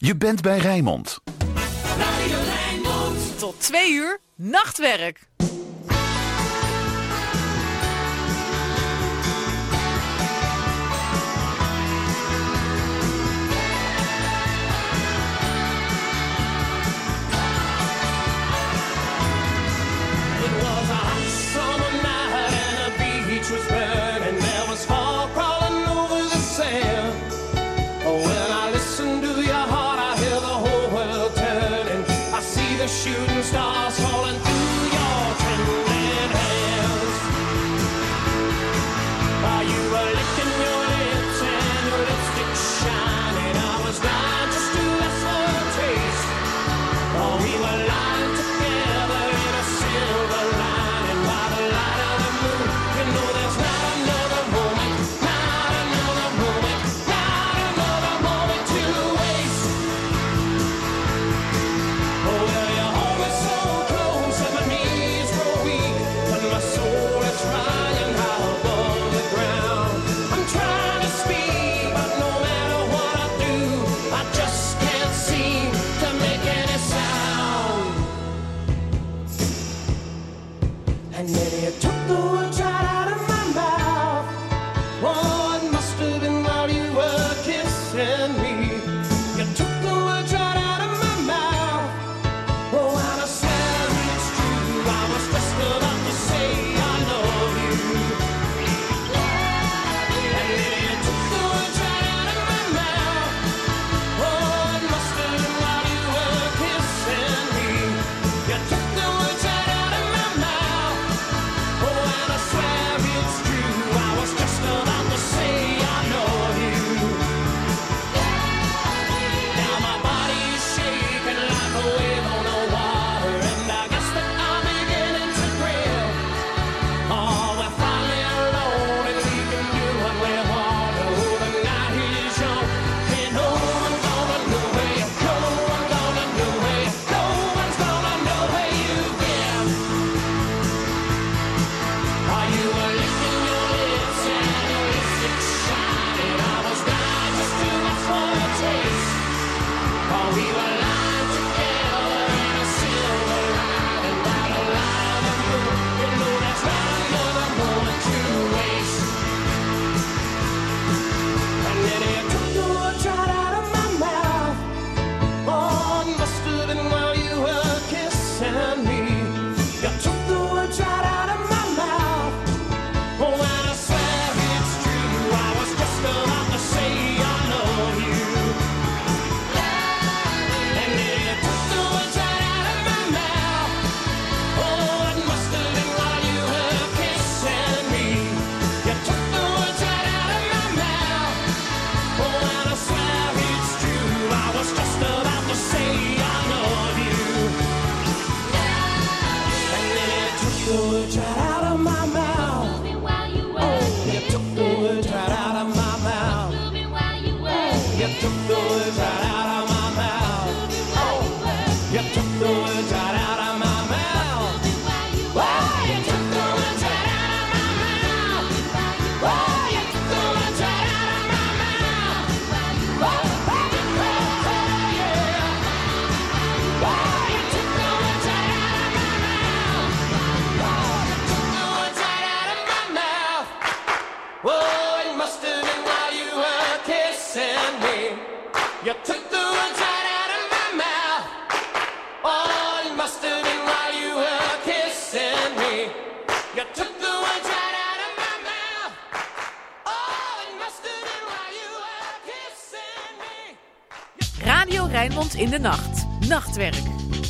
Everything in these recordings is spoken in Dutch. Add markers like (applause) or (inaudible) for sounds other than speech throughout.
Je bent bij Rijnmond. Radio Tot twee uur nachtwerk.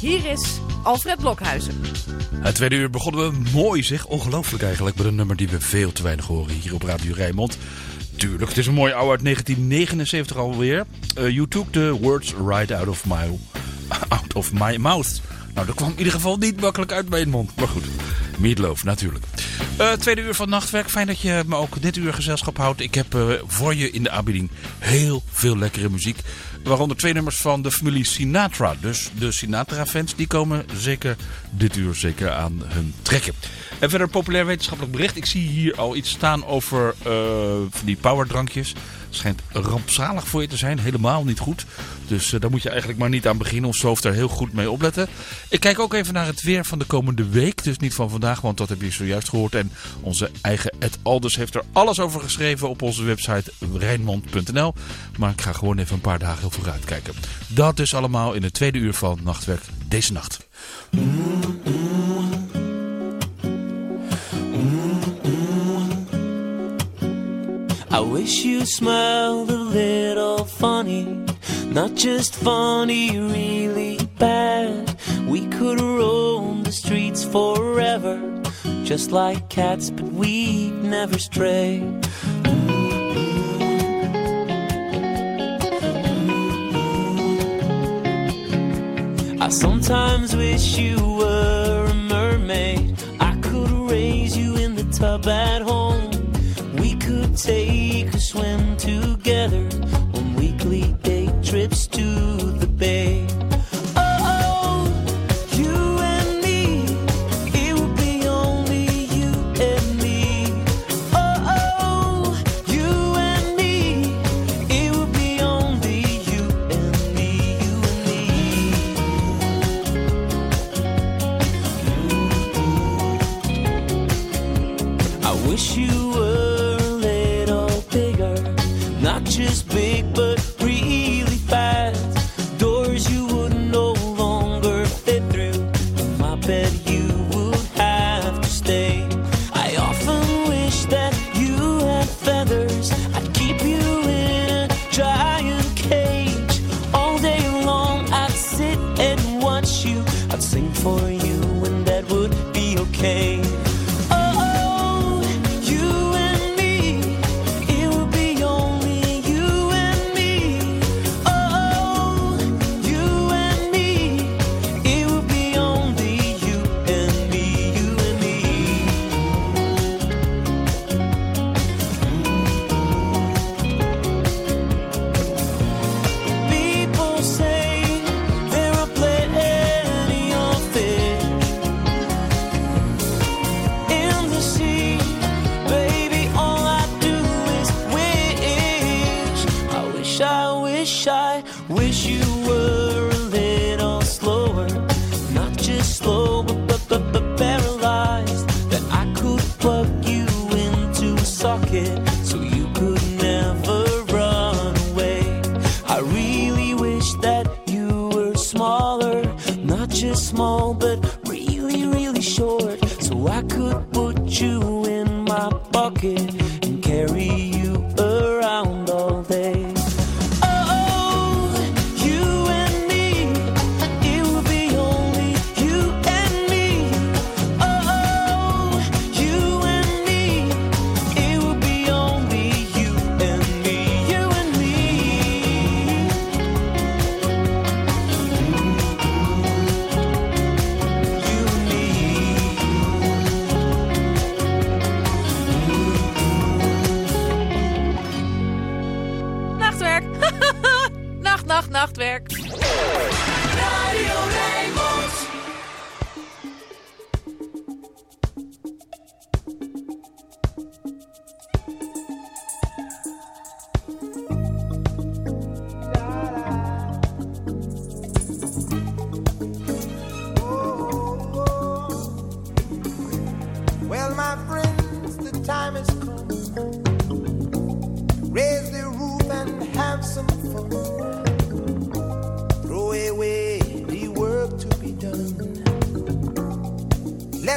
Hier is Alfred Blokhuizen. Het tweede uur begonnen we mooi zeg. Ongelooflijk eigenlijk met een nummer die we veel te weinig horen hier op Radio Rijnmond. Tuurlijk, het is een mooie oude uit 1979 alweer. Uh, you took the words right out of my, (laughs) out of my mouth. Nou, dat kwam in ieder geval niet makkelijk uit mijn mond. Maar goed, Meatloaf natuurlijk. Eh, tweede uur van Nachtwerk. Fijn dat je me ook dit uur gezelschap houdt. Ik heb eh, voor je in de aanbieding heel veel lekkere muziek. Waaronder twee nummers van de familie Sinatra. Dus de Sinatra-fans die komen zeker dit uur zeker aan hun trekken. En verder een populair wetenschappelijk bericht. Ik zie hier al iets staan over uh, die powerdrankjes. Schijnt rampzalig voor je te zijn. Helemaal niet goed. Dus daar moet je eigenlijk maar niet aan beginnen. Ons hoofd er heel goed mee opletten. Ik kijk ook even naar het weer van de komende week. Dus niet van vandaag, want dat heb je zojuist gehoord. En onze eigen Ed Alders heeft er alles over geschreven op onze website rijnmond.nl. Maar ik ga gewoon even een paar dagen heel vooruit kijken. Dat dus allemaal in het tweede uur van Nachtwerk deze nacht. I wish you smiled a little funny, not just funny, really bad. We could roam the streets forever, just like cats, but we'd never stray. I sometimes wish you were a mermaid. I could raise you in the tub at home. We could take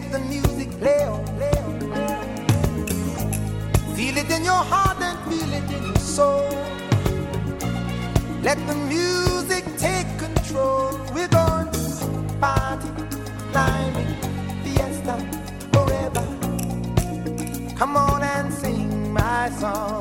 Let the music play on. Feel it in your heart and feel it in your soul. Let the music take control. We're going to party, climbing, fiesta, forever. Come on and sing my song.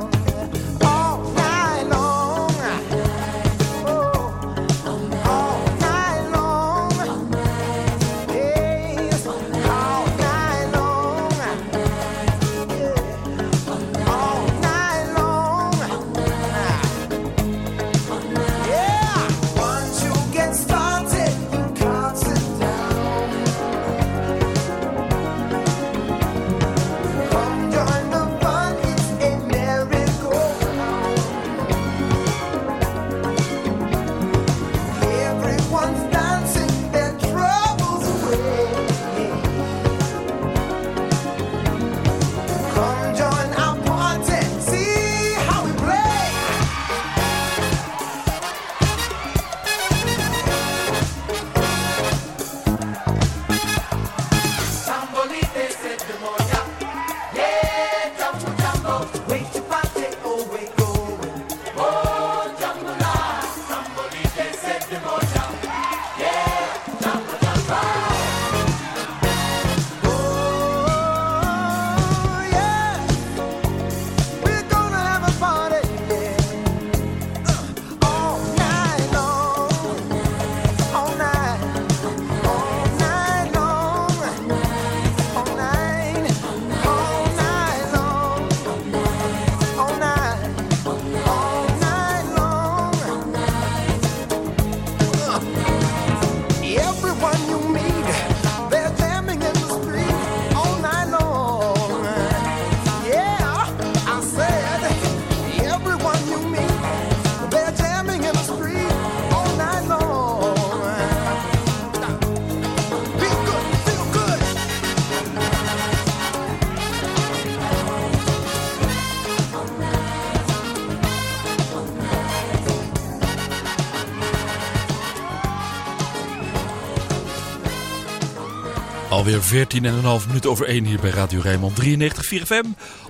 Alweer 14 en een half minuut over 1 hier bij Radio Rijnmond 93 4 FM.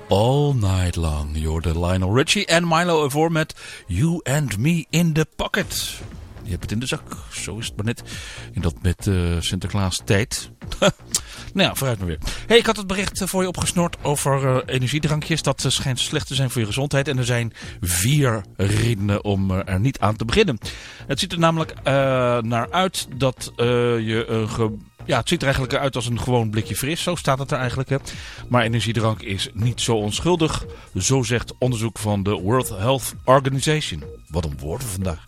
All night long. Je hoorde Lionel Richie en Milo ervoor met You and Me in the Pocket. Je hebt het in de zak. Zo is het maar net. In dat met eh, Sinterklaas tijd. (laughs) nou ja, vooruit maar weer. Hey, ik had het bericht eh, voor je opgesnord over eh, energiedrankjes. Dat schijnt slecht te zijn voor je gezondheid. En er zijn vier redenen om er niet aan te beginnen. Het ziet er namelijk naar uit dat je een ja, het ziet er eigenlijk uit als een gewoon blikje fris. Zo staat het er eigenlijk. Maar energiedrank is niet zo onschuldig. Zo zegt onderzoek van de World Health Organization. Wat een woorden vandaag.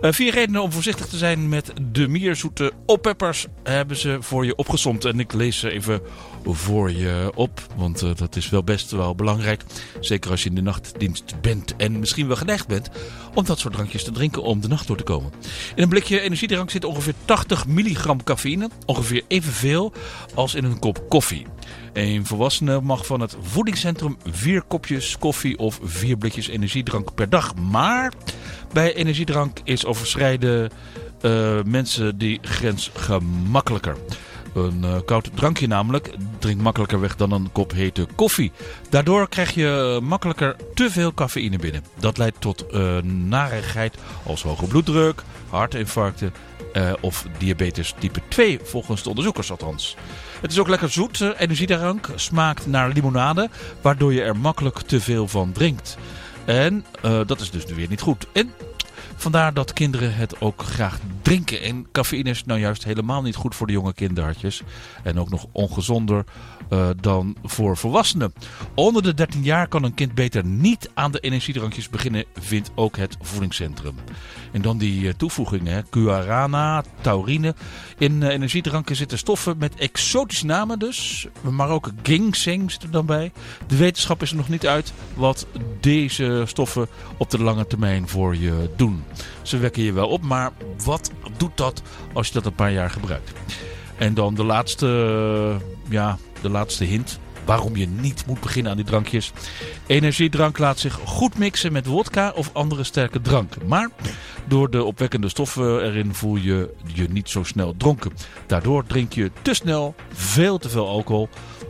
Eh, vier redenen om voorzichtig te zijn met de mierzoete oppeppers hebben ze voor je opgesomd. En ik lees ze even voor je op, want eh, dat is wel best wel belangrijk. Zeker als je in de nachtdienst bent en misschien wel geneigd bent om dat soort drankjes te drinken om de nacht door te komen. In een blikje energiedrank zit ongeveer 80 milligram cafeïne, ongeveer evenveel als in een kop koffie. Een volwassene mag van het voedingscentrum vier kopjes koffie of vier blikjes energiedrank per dag. Maar bij energiedrank is overschrijden eh, mensen die grens gemakkelijker. Een eh, koud drankje namelijk drinkt makkelijker weg dan een kop hete koffie. Daardoor krijg je makkelijker te veel cafeïne binnen. Dat leidt tot eh narigheid als hoge bloeddruk, hartinfarcten of diabetes type 2 volgens de onderzoekers althans. Het is ook lekker zoet. Energiedrank smaakt naar limonade, waardoor je er makkelijk te veel van drinkt. En eh, dat is dus weer niet goed. En vandaar dat kinderen het ook graag drinken. En cafeïne is nou juist helemaal niet goed voor de jonge kinderhartjes. En ook nog ongezonder eh, dan voor volwassenen. Onder de 13 jaar kan een kind beter niet aan de energiedrankjes beginnen, vindt ook het voedingscentrum. En dan die eh, toevoegingen, guarana, taurine. In eh, energiedranken zitten stoffen met exotische namen dus. Maar ook ginseng zit er dan bij. De wetenschap is er nog niet uit wat deze stoffen op de lange termijn voor je doen. Ze wekken je wel op, maar wat doet dat als je dat een paar jaar gebruikt? En dan de laatste, ja, de laatste hint. waarom je niet moet beginnen aan die drankjes. Energiedrank laat zich goed mixen met wodka of andere sterke drank. Maar door de opwekkende stoffen erin voel je je niet zo snel dronken. Daardoor drink je te snel veel te veel alcohol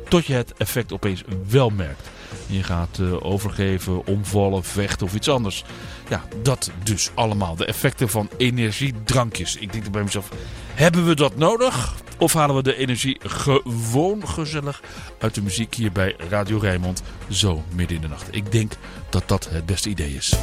tot je het effect opeens wel merkt. Je gaat uh, overgeven, omvallen, vechten of iets anders. Ja, dat dus allemaal. De effecten van energiedrankjes. Ik denk bij mezelf, hebben we dat nodig? Of halen we de energie gewoon gezellig uit de muziek hier bij Radio Rijnmond zo midden in de nacht? Ik denk dat dat het beste idee is.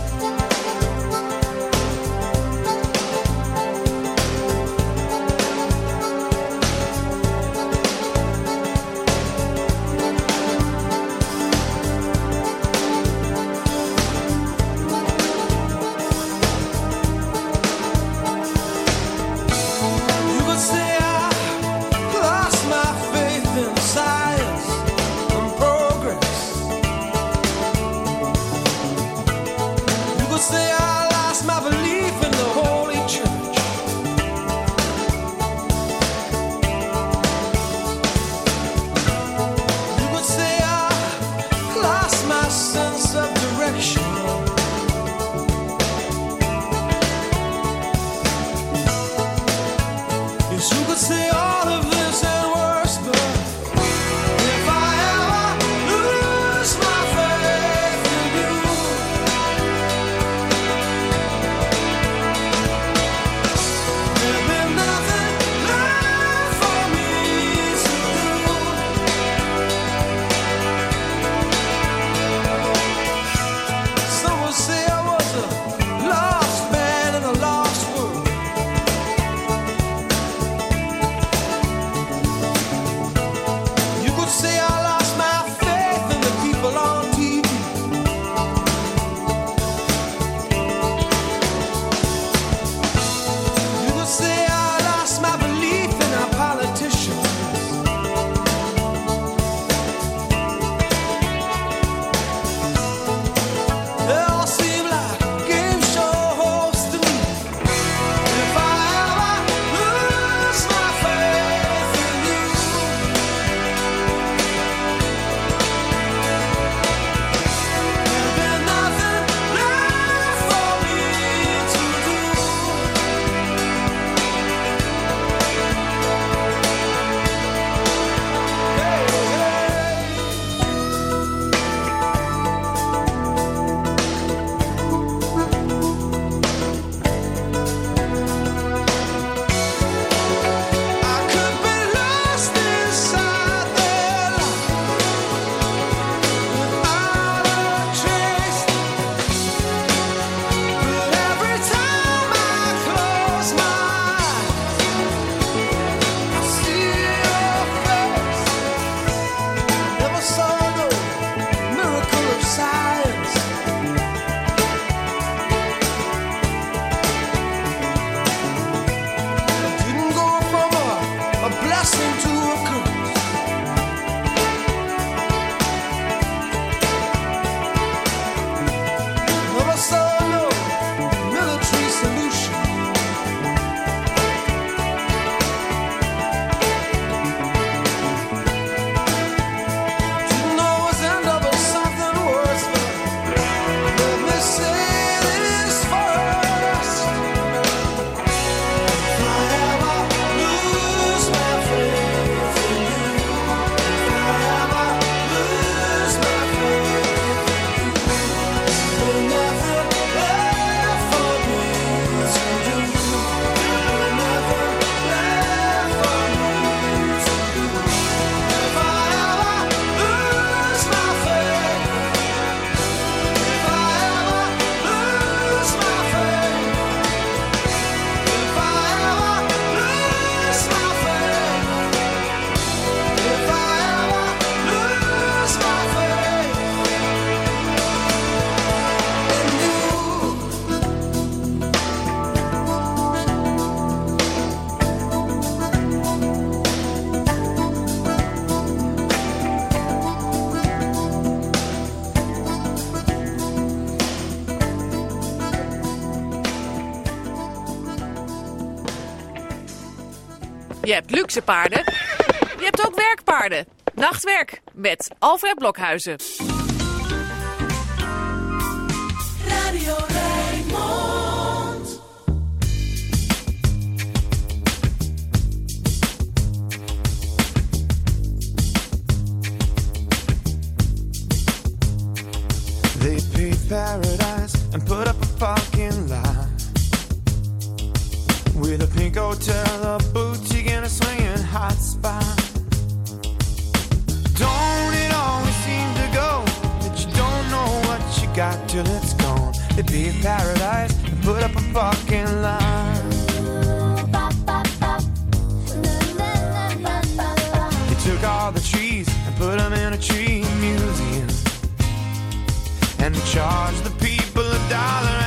Je hebt luxe paarden. Je hebt ook werkpaarden. Nachtwerk met Alfred Blokhuizen. Radio Rijnmond. They paid paradise and put up a fucking lie. With a pink hotel, a swinging hot spot. Don't it always seem to go that you don't know what you got till it's gone? They paid paradise and put up a fucking lie. They took all the trees and put them in a tree museum. And they charge the people a dollar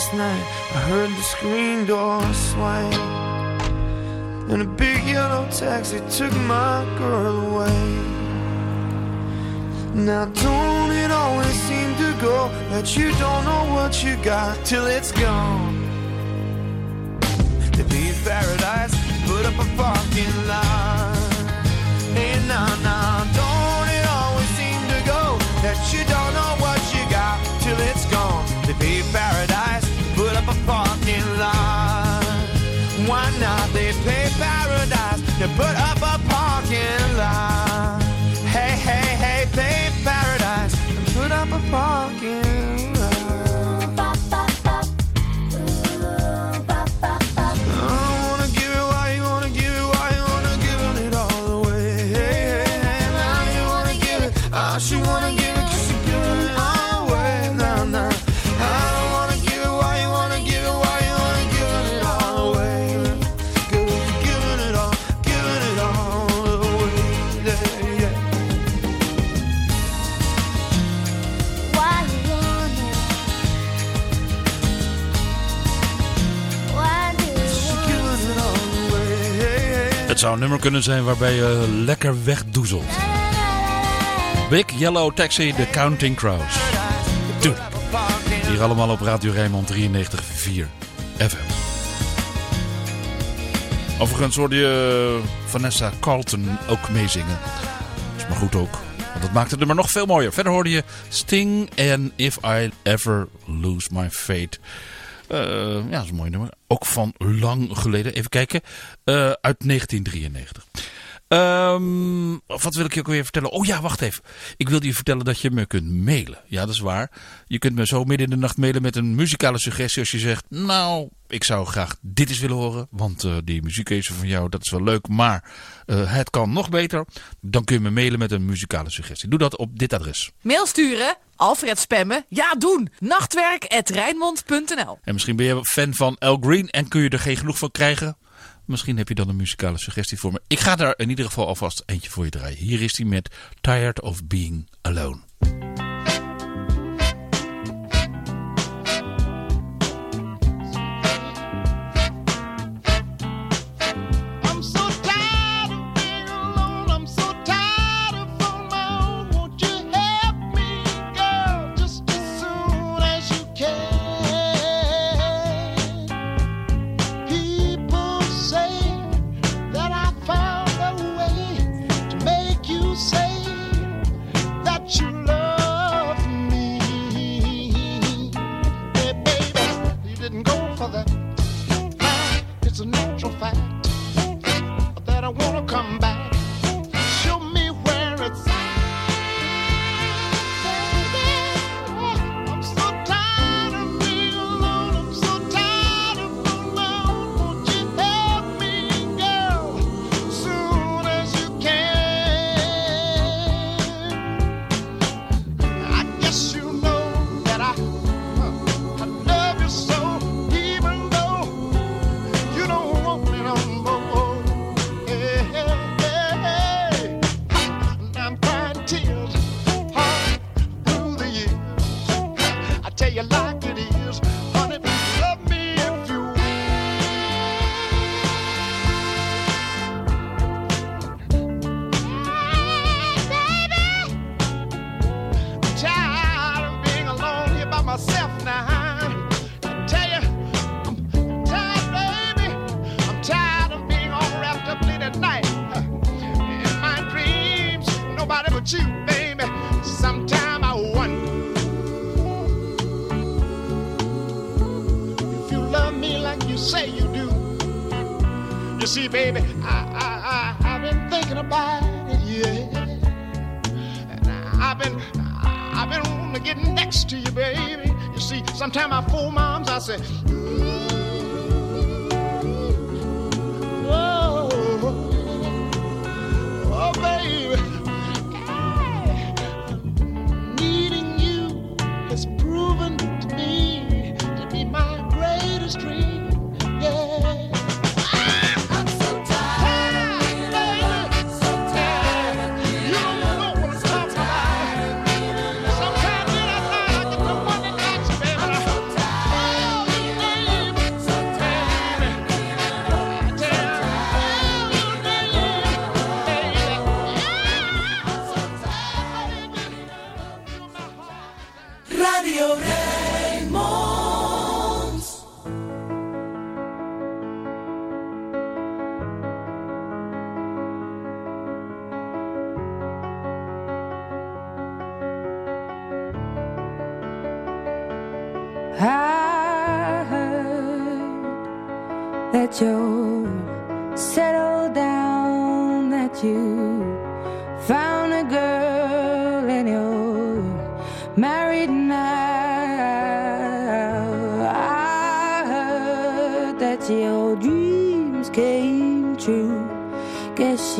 last night, I heard the screen door swing. And a big yellow taxi took my girl away. Now, don't it always seem to go that you don't know what you got till it's gone? To be in paradise, put up a fucking line. Hey, nah, nah, don't it always seem to go that you don't know what you got till it's gone? To be paradise, not? They pay paradise to put up a parking lot. Hey, hey, hey, pay paradise and put up a zou een nummer kunnen zijn waarbij je lekker wegdoezelt. Big Yellow Taxi, The Counting Crows. Doe. Hier allemaal op Radio Rijnmond 93.4 FM. Overigens hoorde je Vanessa Carlton ook meezingen. Is maar goed ook. Want dat maakt het nummer nog veel mooier. Verder hoorde je Sting en If I Ever Lose My Fate. Eh, ja, dat is een mooi nummer. Ook van lang geleden. Even kijken. Eh, uit 1993. Ehm, wat wil ik je ook weer vertellen? Oh ja, wacht even. Ik wilde je vertellen dat je me kunt mailen. Ja, dat is waar. Je kunt me zo midden in de nacht mailen met een muzikale suggestie. Als je zegt, nou, ik zou graag dit eens willen horen. Want eh, die muziekkeuze van jou, dat is wel leuk. Maar eh, het kan nog beter. Dan kun je me mailen met een muzikale suggestie. Doe dat op dit adres. Mail sturen, Alfred spammen, ja doen. Nachtwerk.rijnmond.nl En misschien ben je fan van El Green en kun je er geen genoeg van krijgen. Misschien heb je dan een muzikale suggestie voor me. Ik ga daar in ieder geval alvast eentje voor je draaien. Hier is hij met Tired of Being Alone.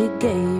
she gave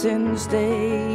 since day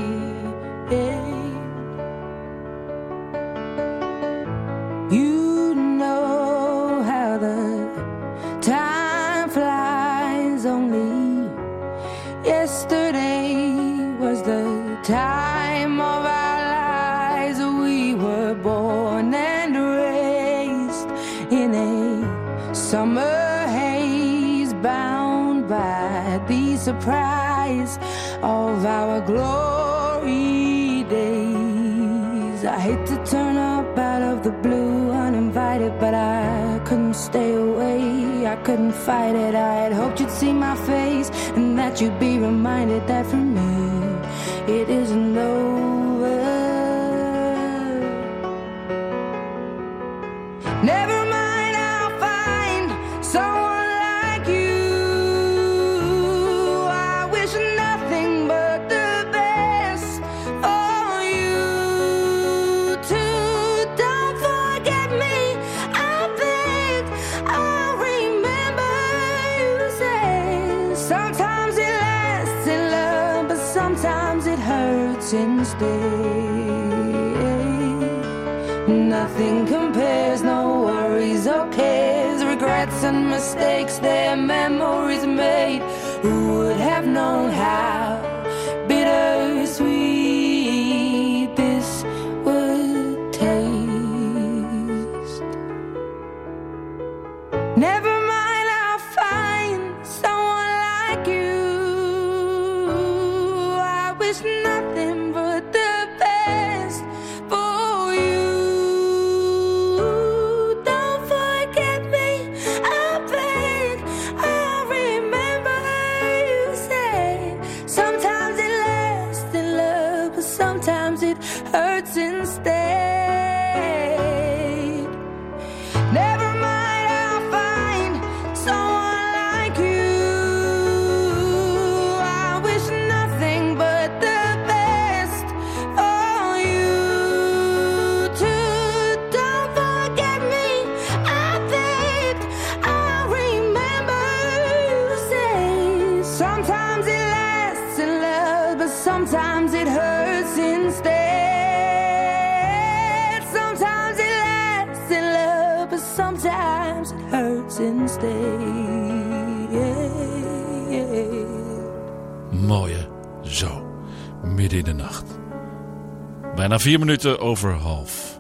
vier minuten over half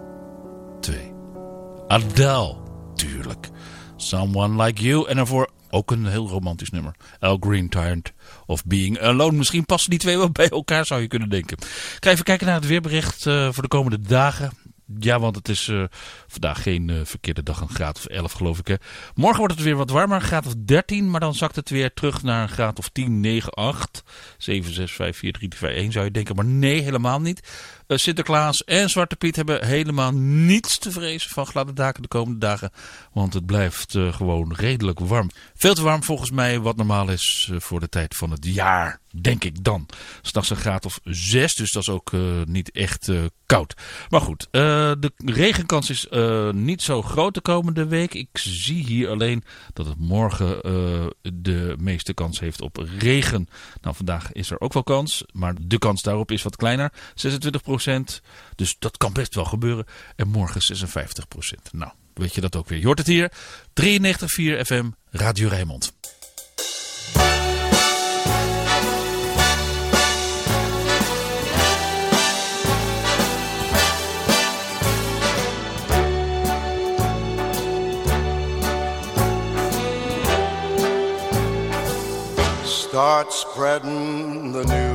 twee. Adele, tuurlijk. Someone Like You. En daarvoor ook een heel romantisch nummer. Al Green, Tired of Being Alone. Misschien passen die twee wel bij elkaar, zou je kunnen denken. Ga even kijken naar het weerbericht eh, voor de komende dagen. Ja, want het is eh, vandaag geen eh, verkeerde dag, een graad of 11 geloof ik. Hè. Morgen wordt het weer wat warmer, graad of 13. Maar dan zakt het weer terug naar een graad of 10, 9, 8. 7, 6, 5, 4, 3, 2, 1 zou je denken. Maar nee, helemaal niet. Eh, Sinterklaas en Zwarte Piet hebben helemaal niets te vrezen van gladde daken de komende dagen. Want het blijft eh, gewoon redelijk warm. Veel te warm volgens mij, wat normaal is eh, voor de tijd van het jaar. Denk ik dan. S'nachts een graad of 6, dus dat is ook niet echt koud. Maar goed, de regenkans is niet zo groot de komende week. Ik zie hier alleen dat het morgen de meeste kans heeft op regen. Nou, vandaag is er ook wel kans, maar de kans daarop is wat kleiner. 26 Dus dat kan best wel gebeuren. En morgen 56% Nou, weet je dat ook weer. Je hoort het hier. 93.4 FM, Radio Rijnmond. Start spreading the news.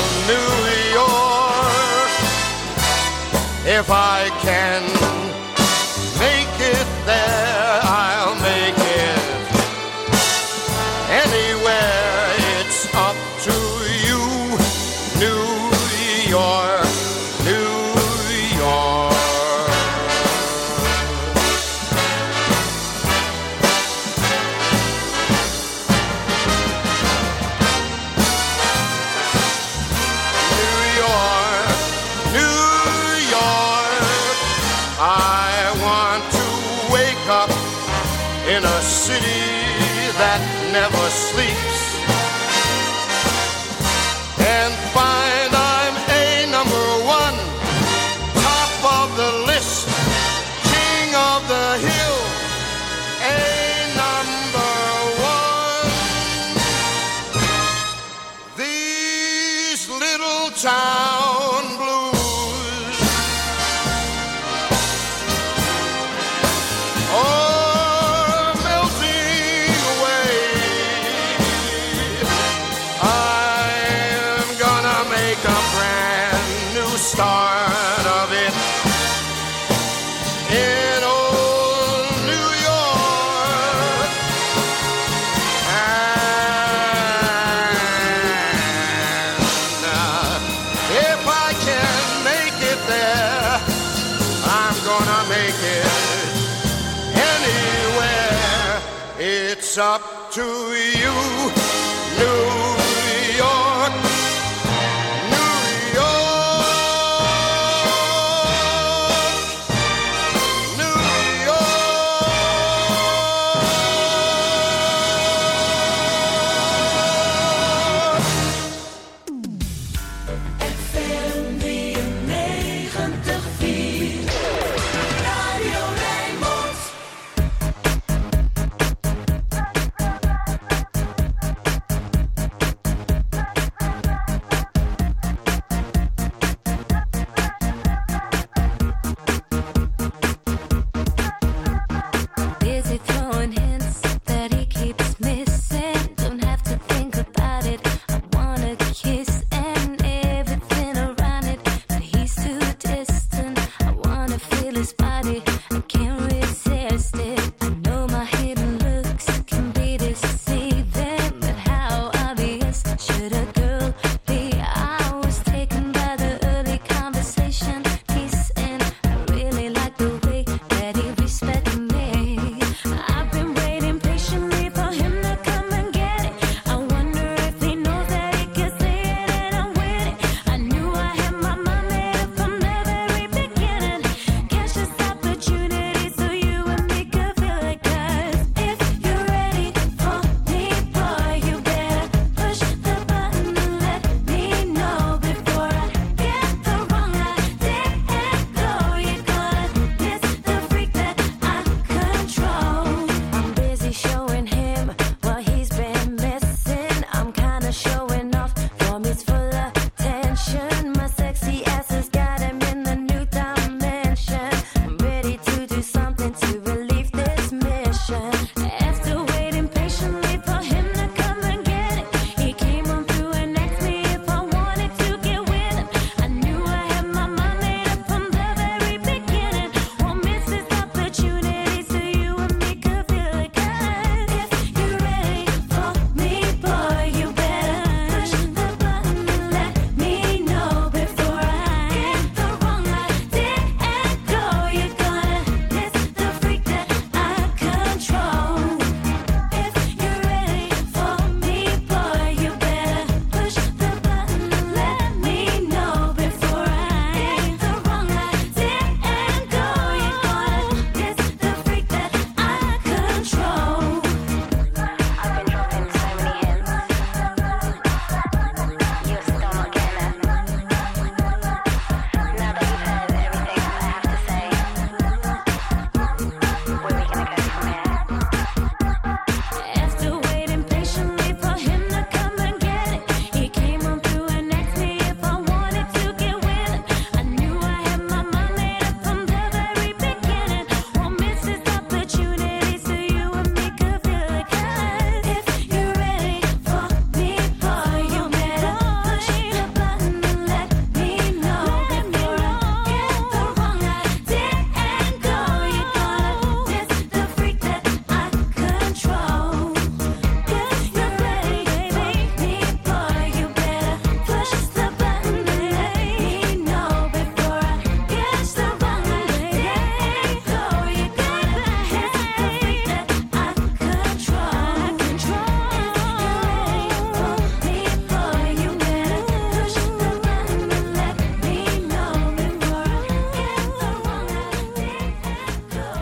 If I can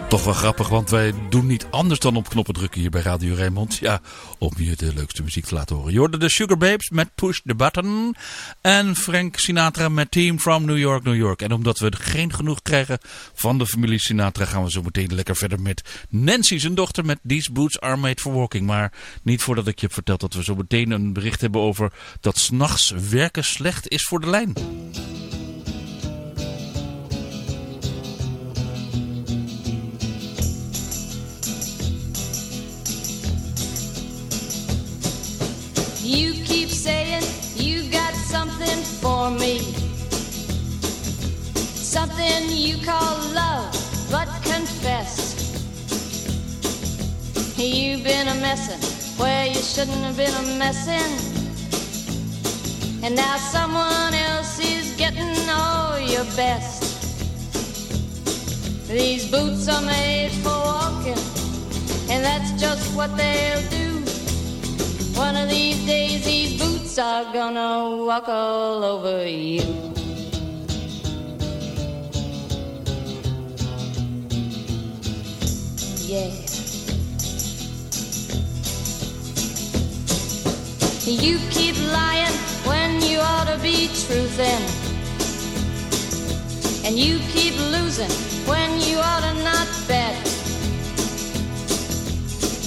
Toch wel grappig, want wij doen niet anders dan op knoppen drukken hier bij Radio Rijnmond. Ja, om je de leukste muziek te laten horen. Je hoorde de Sugar Babes met Push the Button. En Frank Sinatra met Team from New York, New York. En omdat we geen genoeg krijgen van de familie Sinatra... gaan we zo meteen lekker verder met Nancy, zijn dochter... met These Boots Are Made for Walking. Maar niet voordat ik je heb verteld dat we zo meteen een bericht hebben over... dat s'nachts werken slecht is voor de lijn. Me. Something you call love, but confess. You've been a messin' where you shouldn't have been a messin'. And now someone else is getting all your best. These boots are made for walking, and that's just what they'll do. One of these days, these boots are gonna walk all over you. Yeah. You keep lying when you ought to be truthing. And you keep losing when you ought to not bet.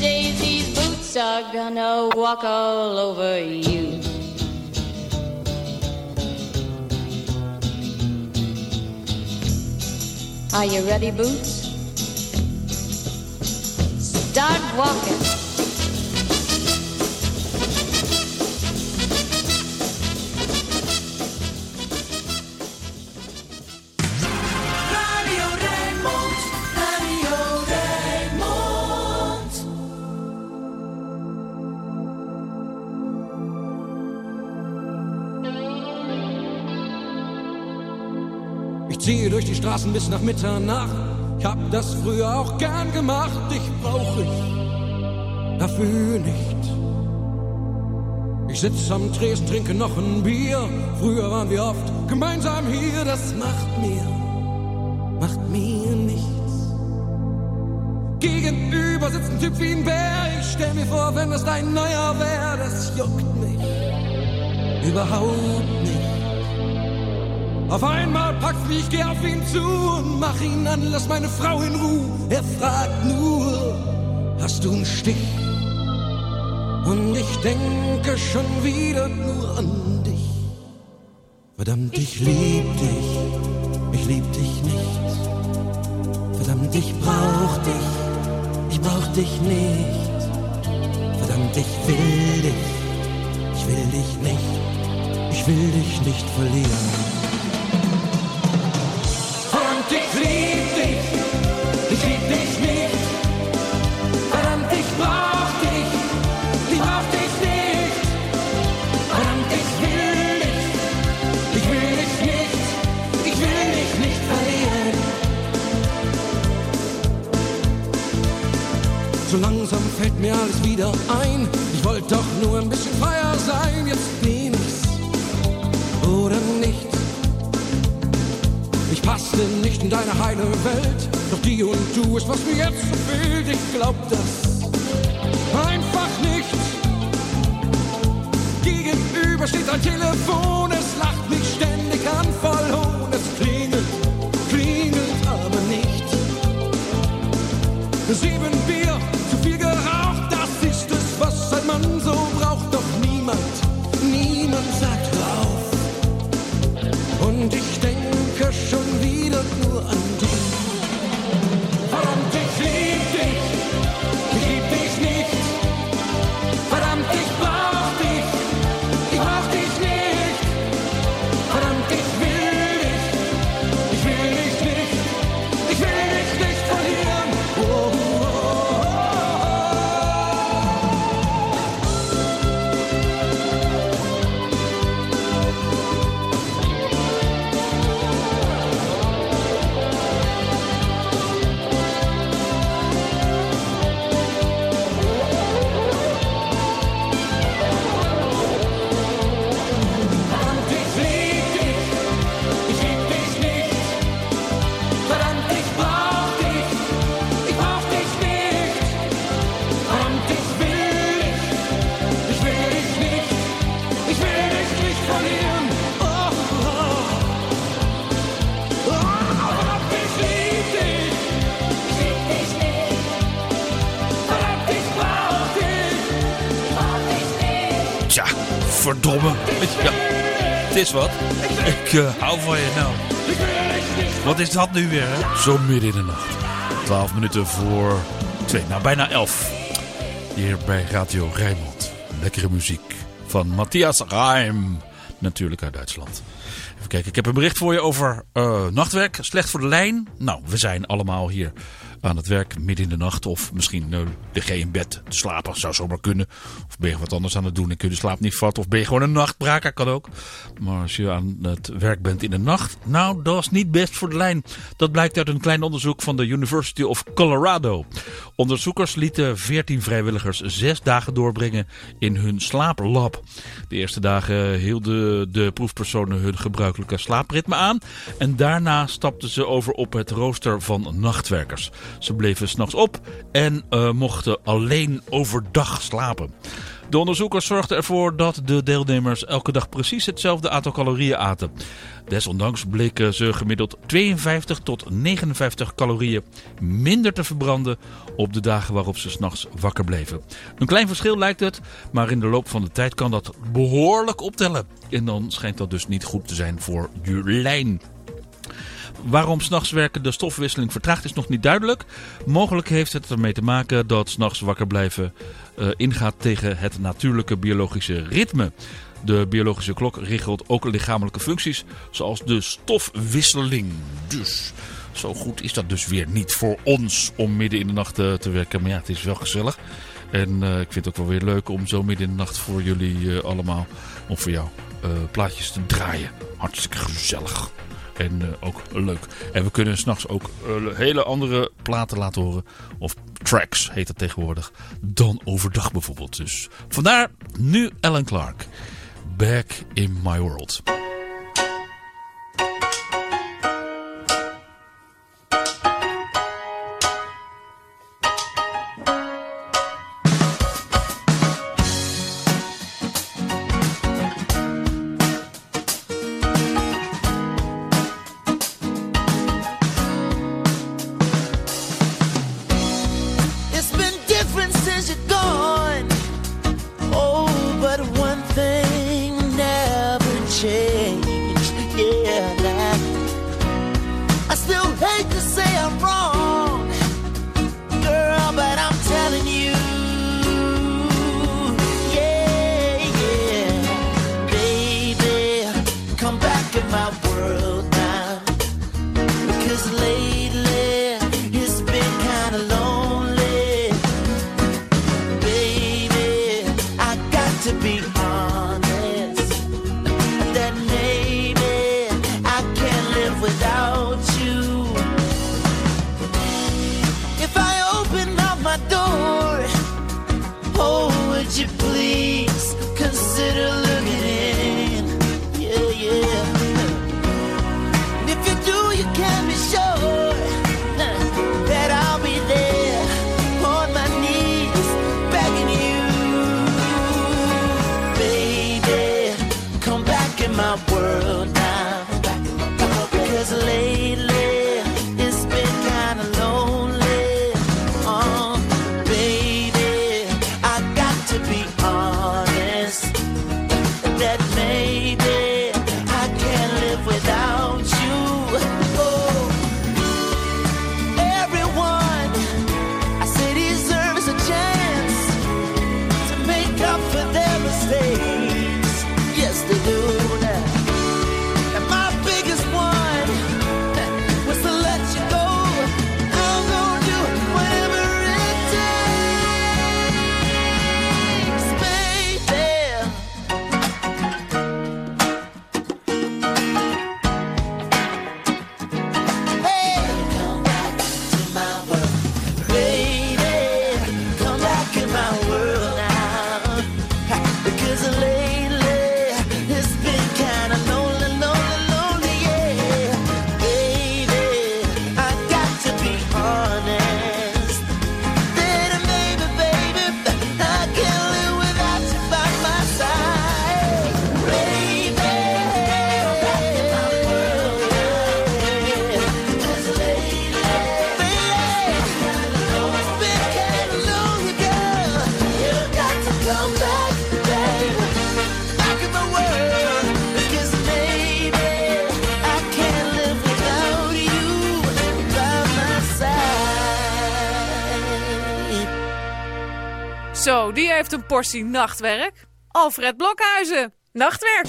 Days, these boots are gonna walk all over you. Are you ready, boots? Start walking. Straßen bis nach Mitternacht. Ich hab das früher auch gern gemacht. Dich brauch ich dafür nicht. Ich sitz am Tresen, trinke noch ein Bier. Früher waren wir oft gemeinsam hier. Das macht mir, macht mir nichts. Gegenüber sitzt ein Typ wie ein Bär. Ich stell mir vor, wenn das dein neuer wär, das juckt mich überhaupt nicht. Auf einmal packt's mich, ich geh auf ihn zu und mach ihn an, lass meine Frau in Ruhe. Er fragt nur, hast du einen Stich? Und ich denke schon wieder nur an dich. Verdammt, ich lieb dich, ich lieb dich nicht. Verdammt, ich brauch dich, ich brauch dich nicht. Verdammt, ich will dich, ich will dich nicht, ich will dich nicht verlieren. Fällt mir alles wieder ein. Ich wollte doch nur ein bisschen freier sein. Jetzt bin ich's oder nicht. Ich passte nicht in deine heile Welt. Doch die und du ist, was mir jetzt so fehlt. Ich glaub das einfach nicht. Gegenüber steht ein Telefon. Ik hou van je nou. Wat is dat nu weer, hè? Zo midden in de nacht. 12 minuten voor 2. Nou, bijna 11. Hier bij Radio Rijnmond. Lekkere muziek van Matthias Reim. Natuurlijk uit Duitsland. Even kijken, ik heb een bericht voor je over eh, nachtwerk. Slecht voor de lijn. Nou, we zijn allemaal hier aan het werk midden in de nacht. Of misschien uh, lig in bed te slapen, zou zomaar kunnen. Of ben je wat anders aan het doen en kun je de slaap niet vatten. Of ben je gewoon een nachtbraker, kan ook. Maar als je aan het werk bent in de nacht, nou, dat is niet best voor de lijn. Dat blijkt uit een klein onderzoek van de University of Colorado. Onderzoekers lieten 14 vrijwilligers zes dagen doorbrengen in hun slaaplab. De eerste dagen hielden de proefpersonen hun gebruikelijke slaapritme aan. En daarna stapten ze over op het rooster van nachtwerkers. Ze bleven s'nachts op en uh, mochten alleen overdag slapen. De onderzoekers zorgden ervoor dat de deelnemers elke dag precies hetzelfde aantal calorieën aten. Desondanks bleken ze gemiddeld 52 tot 59 calorieën minder te verbranden op de dagen waarop ze s'nachts wakker bleven. Een klein verschil lijkt het, maar in de loop van de tijd kan dat behoorlijk optellen. En dan schijnt dat dus niet goed te zijn voor je lijn. Waarom s'nachts werken de stofwisseling vertraagt is nog niet duidelijk. Mogelijk heeft het ermee te maken dat s'nachts wakker blijven uh, ingaat tegen het natuurlijke biologische ritme. De biologische klok regelt ook lichamelijke functies, zoals de stofwisseling. Dus zo goed is dat dus weer niet voor ons om midden in de nacht uh, te werken. Maar ja, het is wel gezellig. En uh, ik vind het ook wel weer leuk om zo midden in de nacht voor jullie allemaal, of voor jou, plaatjes te draaien. Hartstikke gezellig. En uh, ook leuk. En we kunnen s'nachts ook uh, hele andere platen laten horen. Of tracks heet het tegenwoordig. Dan overdag bijvoorbeeld. Dus vandaar nu Alan Clark. Back in my world. Portie nachtwerk. Alfred Blokhuizen, nachtwerk.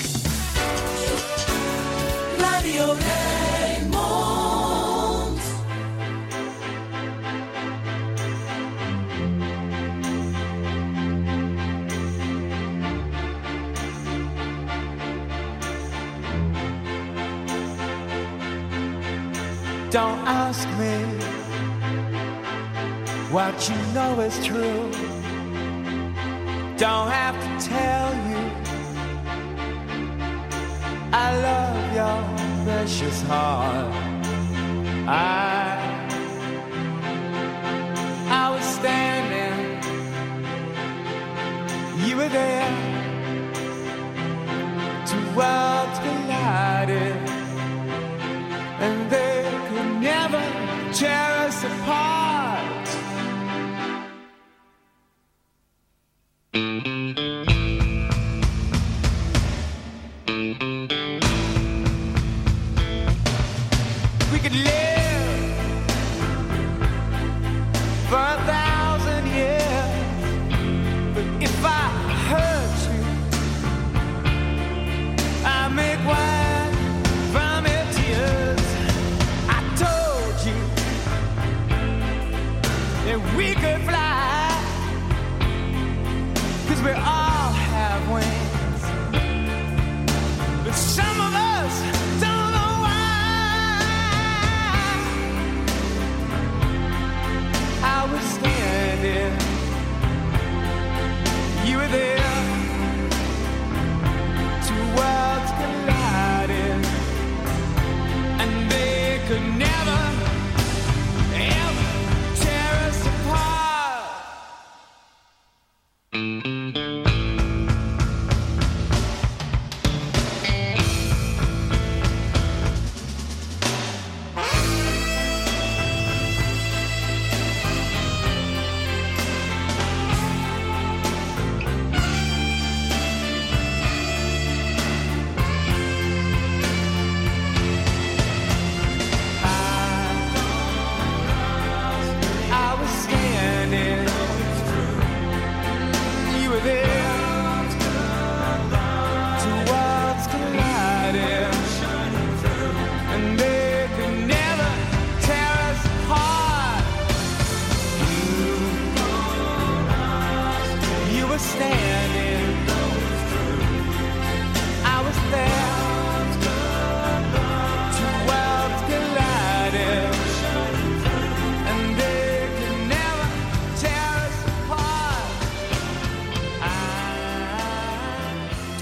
Radio Rijnmond. Don't ask me what you know is true. Don't have to tell you I love your precious heart. I I was standing, you were there. Two worlds collided, and they could never tear us apart.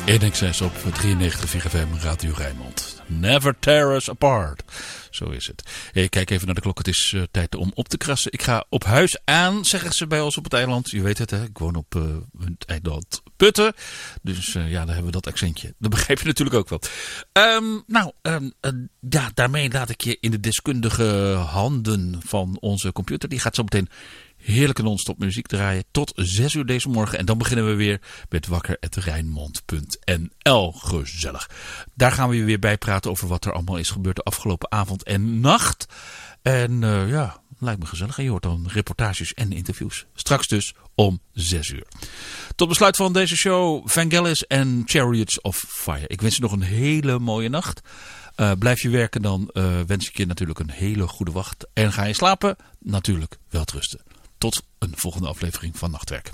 I 1x6 op 93 FM Radio Rijnmond. Never tear us apart. Zo is het. Hey, kijk even naar de klok. Het is eh, tijd om op te krassen. Ik ga op huis aan, zeggen ze bij ons op het eiland. Je weet het, hè? ik woon op eh, het eiland Putten. Dus eh, ja, daar hebben we dat accentje. Dat (laughs) begrijp je natuurlijk ook wel. Ehm, nou, ehm, eh, ja, daarmee laat ik je in de deskundige handen van onze computer. Die gaat zo meteen heerlijke non-stop muziek draaien tot 6 uur deze morgen. En dan beginnen we weer met wakker.rijnmond.nl. Gezellig. Daar gaan we weer bij praten over wat er allemaal is gebeurd de afgelopen avond en nacht. En eh, ja, lijkt me gezellig. En je hoort dan reportages en interviews. Straks dus om 6 uur. Tot besluit van deze show Vangelis en Chariots of Fire. Ik wens je nog een hele mooie nacht. Eh, blijf je werken, dan eh, wens ik je natuurlijk een hele goede wacht. En ga je slapen, natuurlijk wel rusten. Tot een volgende aflevering van Nachtwerk.